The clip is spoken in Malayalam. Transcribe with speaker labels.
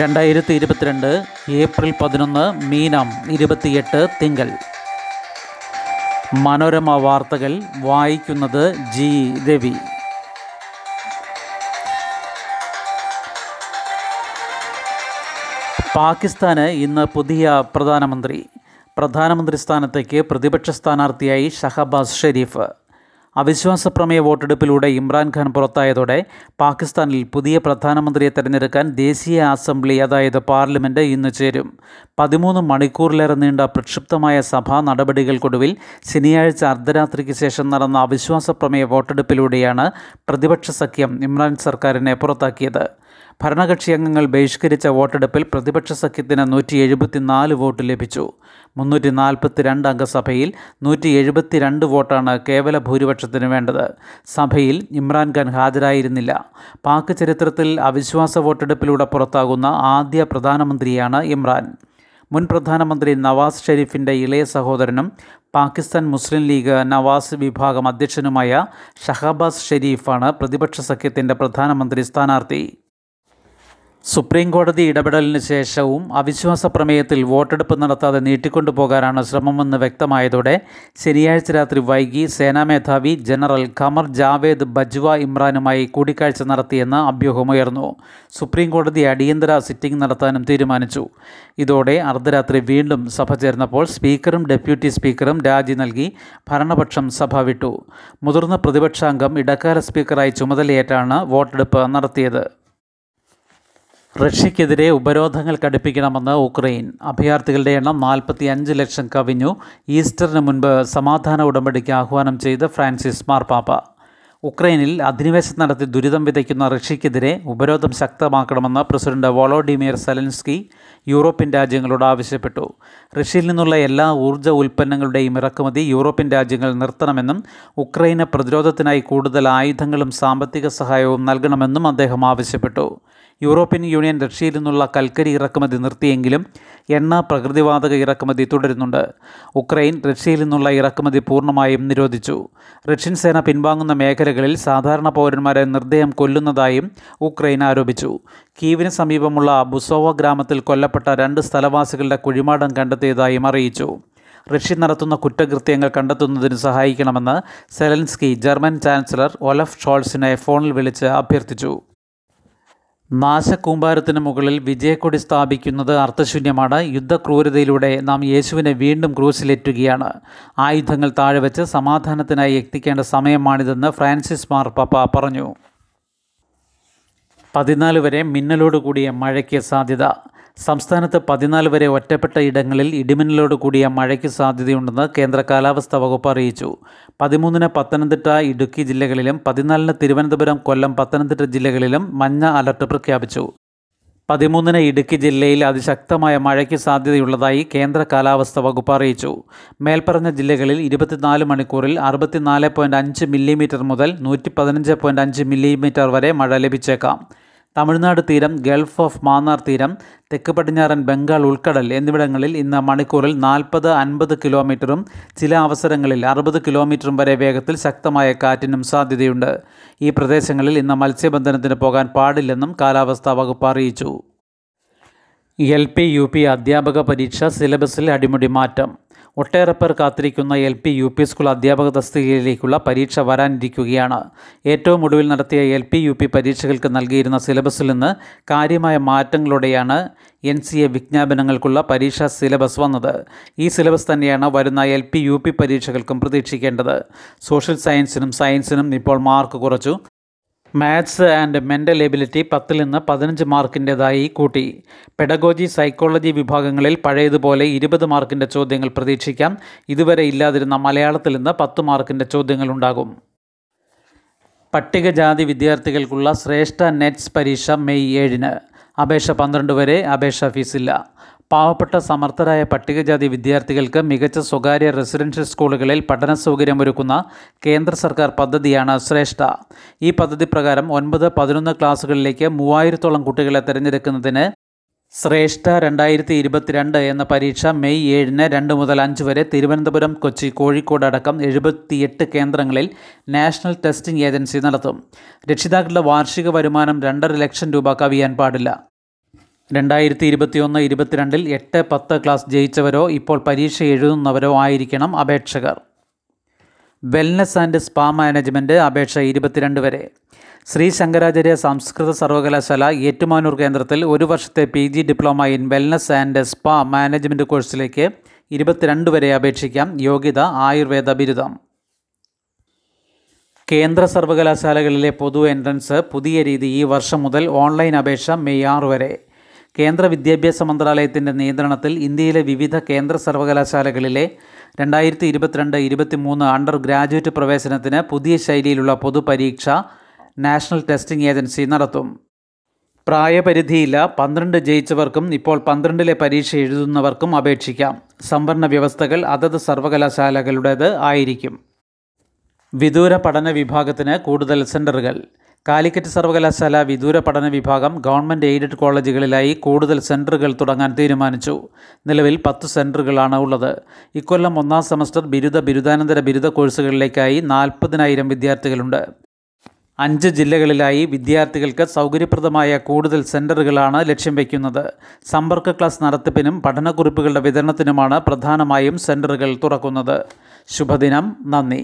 Speaker 1: രണ്ടായിരത്തി ഇരുപത്തിരണ്ട് ഏപ്രിൽ പതിനൊന്ന് മീനം ഇരുപത്തിയെട്ട് തിങ്കൾ മനോരമ വാർത്തകൾ വായിക്കുന്നത് ജി രവി പാകിസ്ഥാന് ഇന്ന് പുതിയ പ്രധാനമന്ത്രി പ്രധാനമന്ത്രി സ്ഥാനത്തേക്ക് പ്രതിപക്ഷ സ്ഥാനാർത്ഥിയായി ഷഹബാസ് ഷെരീഫ് അവിശ്വാസ പ്രമേയ വോട്ടെടുപ്പിലൂടെ ഇമ്രാൻഖാൻ പുറത്തായതോടെ പാകിസ്ഥാനിൽ പുതിയ പ്രധാനമന്ത്രിയെ തെരഞ്ഞെടുക്കാൻ ദേശീയ അസംബ്ലി അതായത് പാർലമെൻ്റ് ഇന്ന് ചേരും പതിമൂന്ന് മണിക്കൂറിലേറെ നീണ്ട പ്രക്ഷുബ്ധമായ സഭാ നടപടികൾക്കൊടുവിൽ ശനിയാഴ്ച അർദ്ധരാത്രിക്ക് ശേഷം നടന്ന അവിശ്വാസ പ്രമേയ വോട്ടെടുപ്പിലൂടെയാണ് പ്രതിപക്ഷ സഖ്യം ഇമ്രാൻ സർക്കാരിനെ പുറത്താക്കിയത് ഭരണകക്ഷി അംഗങ്ങൾ ബഹിഷ്കരിച്ച വോട്ടെടുപ്പിൽ പ്രതിപക്ഷ സഖ്യത്തിന് നൂറ്റി എഴുപത്തിനാല് വോട്ട് ലഭിച്ചു മുന്നൂറ്റി രണ്ട് അംഗസഭയിൽ നൂറ്റി രണ്ട് വോട്ടാണ് കേവല ഭൂരിപക്ഷത്തിന് വേണ്ടത് സഭയിൽ ഇമ്രാൻഖാൻ ഹാജരായിരുന്നില്ല പാക് ചരിത്രത്തിൽ അവിശ്വാസ വോട്ടെടുപ്പിലൂടെ പുറത്താകുന്ന ആദ്യ പ്രധാനമന്ത്രിയാണ് ഇമ്രാൻ മുൻ പ്രധാനമന്ത്രി നവാസ് ഷെരീഫിൻ്റെ ഇളയ സഹോദരനും പാകിസ്ഥാൻ മുസ്ലിം ലീഗ് നവാസ് വിഭാഗം അധ്യക്ഷനുമായ ഷഹബാസ് ഷെരീഫാണ് പ്രതിപക്ഷ സഖ്യത്തിൻ്റെ പ്രധാനമന്ത്രി സ്ഥാനാർത്ഥി സുപ്രീം കോടതി ഇടപെടലിന് ശേഷവും അവിശ്വാസ പ്രമേയത്തിൽ വോട്ടെടുപ്പ് നടത്താതെ നീട്ടിക്കൊണ്ടുപോകാനാണ് ശ്രമമെന്ന് വ്യക്തമായതോടെ ശനിയാഴ്ച രാത്രി വൈകി സേനാ മേധാവി ജനറൽ ഖമർ ജാവേദ് ബജ്വ ഇമ്രാനുമായി കൂടിക്കാഴ്ച നടത്തിയെന്ന അഭ്യൂഹമുയർന്നു സുപ്രീം കോടതി അടിയന്തര സിറ്റിംഗ് നടത്താനും തീരുമാനിച്ചു ഇതോടെ അർദ്ധരാത്രി വീണ്ടും സഭ ചേർന്നപ്പോൾ സ്പീക്കറും ഡെപ്യൂട്ടി സ്പീക്കറും രാജി നൽകി ഭരണപക്ഷം സഭ വിട്ടു മുതിർന്ന പ്രതിപക്ഷാംഗം ഇടക്കാല സ്പീക്കറായി ചുമതലയേറ്റാണ് വോട്ടെടുപ്പ് നടത്തിയത് റഷ്യക്കെതിരെ ഉപരോധങ്ങൾ കടുപ്പിക്കണമെന്ന് ഉക്രൈൻ അഭയാർത്ഥികളുടെ എണ്ണം നാൽപ്പത്തി അഞ്ച് ലക്ഷം കവിഞ്ഞു ഈസ്റ്ററിന് മുൻപ് സമാധാന ഉടമ്പടിക്ക് ആഹ്വാനം ചെയ്ത് ഫ്രാൻസിസ് മാർപ്പാപ്പ ഉക്രൈനിൽ അധിനിവേശം നടത്തി ദുരിതം വിതയ്ക്കുന്ന റഷ്യക്കെതിരെ ഉപരോധം ശക്തമാക്കണമെന്ന് പ്രസിഡന്റ് വോളോഡിമിയർ സെലൻസ്കി യൂറോപ്യൻ രാജ്യങ്ങളോട് ആവശ്യപ്പെട്ടു റഷ്യയിൽ നിന്നുള്ള എല്ലാ ഊർജ്ജ ഉൽപ്പന്നങ്ങളുടെയും ഇറക്കുമതി യൂറോപ്യൻ രാജ്യങ്ങൾ നിർത്തണമെന്നും ഉക്രൈന് പ്രതിരോധത്തിനായി കൂടുതൽ ആയുധങ്ങളും സാമ്പത്തിക സഹായവും നൽകണമെന്നും അദ്ദേഹം ആവശ്യപ്പെട്ടു യൂറോപ്യൻ യൂണിയൻ റഷ്യയിൽ നിന്നുള്ള കൽക്കരി ഇറക്കുമതി നിർത്തിയെങ്കിലും എണ്ണ പ്രകൃതിവാതക ഇറക്കുമതി തുടരുന്നുണ്ട് ഉക്രൈൻ റഷ്യയിൽ നിന്നുള്ള ഇറക്കുമതി പൂർണ്ണമായും നിരോധിച്ചു റഷ്യൻ സേന പിൻവാങ്ങുന്ന മേഖല മേഖലകളിൽ സാധാരണ പൗരന്മാരെ നിർദ്ദയം കൊല്ലുന്നതായും ഉക്രൈൻ ആരോപിച്ചു കീവിന് സമീപമുള്ള ബുസോവ ഗ്രാമത്തിൽ കൊല്ലപ്പെട്ട രണ്ട് സ്ഥലവാസികളുടെ കുഴിമാടം കണ്ടെത്തിയതായും അറിയിച്ചു റഷ്യ നടത്തുന്ന കുറ്റകൃത്യങ്ങൾ കണ്ടെത്തുന്നതിന് സഹായിക്കണമെന്ന് സെലൻസ്കി ജർമ്മൻ ചാൻസലർ ഒലഫ് ഷോൾസിനെ ഫോണിൽ വിളിച്ച് അഭ്യർത്ഥിച്ചു നാശകൂമ്പാരത്തിന് മുകളിൽ വിജയക്കൊടി സ്ഥാപിക്കുന്നത് അർത്ഥശൂന്യമാണ് യുദ്ധക്രൂരതയിലൂടെ നാം യേശുവിനെ വീണ്ടും ക്രൂസിലേറ്റുകയാണ് ആയുധങ്ങൾ താഴെ വെച്ച് സമാധാനത്തിനായി എത്തിക്കേണ്ട സമയമാണിതെന്ന് ഫ്രാൻസിസ് മാർപ്പാപ്പ പറഞ്ഞു പതിനാല് വരെ മിന്നലോടുകൂടിയ മഴയ്ക്ക് സാധ്യത സംസ്ഥാനത്ത് പതിനാല് വരെ ഒറ്റപ്പെട്ട ഇടങ്ങളിൽ ഇടിമിന്നലോട് കൂടിയ മഴയ്ക്ക് സാധ്യതയുണ്ടെന്ന് കേന്ദ്ര കാലാവസ്ഥാ വകുപ്പ് അറിയിച്ചു പതിമൂന്നിന് പത്തനംതിട്ട ഇടുക്കി ജില്ലകളിലും പതിനാലിന് തിരുവനന്തപുരം കൊല്ലം പത്തനംതിട്ട ജില്ലകളിലും മഞ്ഞ അലർട്ട് പ്രഖ്യാപിച്ചു പതിമൂന്നിന് ഇടുക്കി ജില്ലയിൽ അതിശക്തമായ മഴയ്ക്ക് സാധ്യതയുള്ളതായി കേന്ദ്ര കാലാവസ്ഥാ വകുപ്പ് അറിയിച്ചു മേൽപ്പറഞ്ഞ ജില്ലകളിൽ ഇരുപത്തിനാല് മണിക്കൂറിൽ അറുപത്തിനാല് പോയിൻറ്റ് അഞ്ച് മില്ലിമീറ്റർ മുതൽ നൂറ്റി പതിനഞ്ച് പോയിൻറ്റ് അഞ്ച് മില്ലിമീറ്റർ വരെ മഴ ലഭിച്ചേക്കാം തമിഴ്നാട് തീരം ഗൾഫ് ഓഫ് മാന്നാർ തീരം തെക്ക് പടിഞ്ഞാറൻ ബംഗാൾ ഉൾക്കടൽ എന്നിവിടങ്ങളിൽ ഇന്ന് മണിക്കൂറിൽ നാൽപ്പത് അൻപത് കിലോമീറ്ററും ചില അവസരങ്ങളിൽ അറുപത് കിലോമീറ്ററും വരെ വേഗത്തിൽ ശക്തമായ കാറ്റിനും സാധ്യതയുണ്ട് ഈ പ്രദേശങ്ങളിൽ ഇന്ന് മത്സ്യബന്ധനത്തിന് പോകാൻ പാടില്ലെന്നും കാലാവസ്ഥാ വകുപ്പ് അറിയിച്ചു എൽ പി യു പി അധ്യാപക പരീക്ഷ സിലബസിൽ അടിമുടി മാറ്റം ഒട്ടേറെ പേർ കാത്തിരിക്കുന്ന L P U P school അധ്യാപക തസ്തികയിലേക്കുള്ള പരീക്ഷ വരാനിരിക്കുകയാണ് ഏറ്റവും ഒടുവിൽ നടത്തിയ എൽ പി യു പി പരീക്ഷകൾക്ക് നൽകിയിരുന്ന സിലബസിൽ നിന്ന് കാര്യമായ മാറ്റങ്ങളോടെയാണ് എൻ സി എ വിജ്ഞാപനങ്ങൾക്കുള്ള പരീക്ഷാ സിലബസ് വന്നത് ഈ സിലബസ് തന്നെയാണ് വരുന്ന എൽ പി യു പി പരീക്ഷകൾക്കും പ്രതീക്ഷിക്കേണ്ടത് സോഷ്യൽ സയൻസിനും സയൻസിനും ഇപ്പോൾ മാർക്ക് കുറച്ചു മാത്സ് ആൻഡ് മെൻ്റൽ എബിലിറ്റി പത്തിൽ നിന്ന് പതിനഞ്ച് മാർക്കിൻ്റേതായി കൂട്ടി പെഡഗോജി സൈക്കോളജി വിഭാഗങ്ങളിൽ പഴയതുപോലെ ഇരുപത് മാർക്കിൻ്റെ ചോദ്യങ്ങൾ പ്രതീക്ഷിക്കാം ഇതുവരെ ഇല്ലാതിരുന്ന മലയാളത്തിൽ നിന്ന് പത്ത് മാർക്കിൻ്റെ ചോദ്യങ്ങളുണ്ടാകും പട്ടികജാതി വിദ്യാർത്ഥികൾക്കുള്ള ശ്രേഷ്ഠ നെറ്റ്സ് പരീക്ഷ മെയ് ഏഴിന് അപേക്ഷ പന്ത്രണ്ട് വരെ അപേക്ഷാ ഫീസില്ല പാവപ്പെട്ട സമർത്ഥരായ പട്ടികജാതി വിദ്യാർത്ഥികൾക്ക് മികച്ച സ്വകാര്യ റെസിഡൻഷ്യൽ സ്കൂളുകളിൽ പഠന സൗകര്യം ഒരുക്കുന്ന കേന്ദ്ര സർക്കാർ പദ്ധതിയാണ് ശ്രേഷ്ഠ ഈ പദ്ധതി പ്രകാരം ഒൻപത് പതിനൊന്ന് ക്ലാസ്സുകളിലേക്ക് മൂവായിരത്തോളം കുട്ടികളെ തിരഞ്ഞെടുക്കുന്നതിന് ശ്രേഷ്ഠ രണ്ടായിരത്തി ഇരുപത്തിരണ്ട് എന്ന പരീക്ഷ മെയ് ഏഴിന് രണ്ട് മുതൽ അഞ്ച് വരെ തിരുവനന്തപുരം കൊച്ചി കോഴിക്കോട് അടക്കം എഴുപത്തിയെട്ട് കേന്ദ്രങ്ങളിൽ നാഷണൽ ടെസ്റ്റിംഗ് ഏജൻസി നടത്തും രക്ഷിതാക്കളുടെ വാർഷിക വരുമാനം രണ്ടര ലക്ഷം രൂപ കവിയാൻ പാടില്ല രണ്ടായിരത്തി ഇരുപത്തിയൊന്ന് ഇരുപത്തിരണ്ടിൽ എട്ട് പത്ത് ക്ലാസ് ജയിച്ചവരോ ഇപ്പോൾ പരീക്ഷ എഴുതുന്നവരോ ആയിരിക്കണം അപേക്ഷകർ വെൽനസ് ആൻഡ് സ്പാ മാനേജ്മെൻറ്റ് അപേക്ഷ ഇരുപത്തിരണ്ട് വരെ ശ്രീ ശങ്കരാചാര്യ സംസ്കൃത സർവകലാശാല ഏറ്റുമാനൂർ കേന്ദ്രത്തിൽ ഒരു വർഷത്തെ P G diploma in wellness and spa management കോഴ്സിലേക്ക് ഇരുപത്തിരണ്ട് വരെ അപേക്ഷിക്കാം യോഗ്യത ആയുർവേദ ബിരുദം കേന്ദ്ര സർവകലാശാലകളിലെ പൊതു എൻട്രൻസ് പുതിയ രീതി ഈ വർഷം മുതൽ ഓൺലൈൻ അപേക്ഷ മെയ് ആറ് വരെ കേന്ദ്ര വിദ്യാഭ്യാസ മന്ത്രാലയത്തിൻ്റെ നിയന്ത്രണത്തിൽ ഇന്ത്യയിലെ വിവിധ കേന്ദ്ര സർവകലാശാലകളിലെ രണ്ടായിരത്തി ഇരുപത്തിരണ്ട് ഇരുപത്തിമൂന്ന് അണ്ടർ ഗ്രാജുവേറ്റ് പ്രവേശനത്തിന് പുതിയ ശൈലിയിലുള്ള പൊതുപരീക്ഷ നാഷണൽ ടെസ്റ്റിംഗ് ഏജൻസി നടത്തും പ്രായപരിധിയില്ല പന്ത്രണ്ട് ജയിച്ചവർക്കും ഇപ്പോൾ പന്ത്രണ്ടിലെ പരീക്ഷ എഴുതുന്നവർക്കും അപേക്ഷിക്കാം സംവരണ വ്യവസ്ഥകൾ അതത് സർവകലാശാലകളുടേത് ആയിരിക്കും വിദൂര പഠന വിഭാഗത്തിന് കൂടുതൽ സെൻ്ററുകൾ കാലിക്കറ്റ് സർവകലാശാല വിദൂര പഠന വിഭാഗം ഗവൺമെൻറ് എയ്ഡഡ് കോളേജുകളിലായി കൂടുതൽ സെൻറ്ററുകൾ തുടങ്ങാൻ തീരുമാനിച്ചു നിലവിൽ പത്ത് സെൻറ്ററുകളാണ് ഉള്ളത് ഇക്കൊല്ലം ഒന്നാം സെമസ്റ്റർ ബിരുദ ബിരുദാനന്തര ബിരുദ കോഴ്സുകളിലേക്കായി നാൽപ്പതിനായിരം വിദ്യാർത്ഥികളുണ്ട് അഞ്ച് ജില്ലകളിലായി വിദ്യാർത്ഥികൾക്ക് സൗകര്യപ്രദമായ കൂടുതൽ സെൻറ്ററുകളാണ് ലക്ഷ്യം വയ്ക്കുന്നത് സമ്പർക്ക ക്ലാസ് നടത്തിപ്പിനും പഠനക്കുറിപ്പുകളുടെ വിതരണത്തിനുമാണ് പ്രധാനമായും സെൻറ്ററുകൾ തുറക്കുന്നത് ശുഭദിനം നന്ദി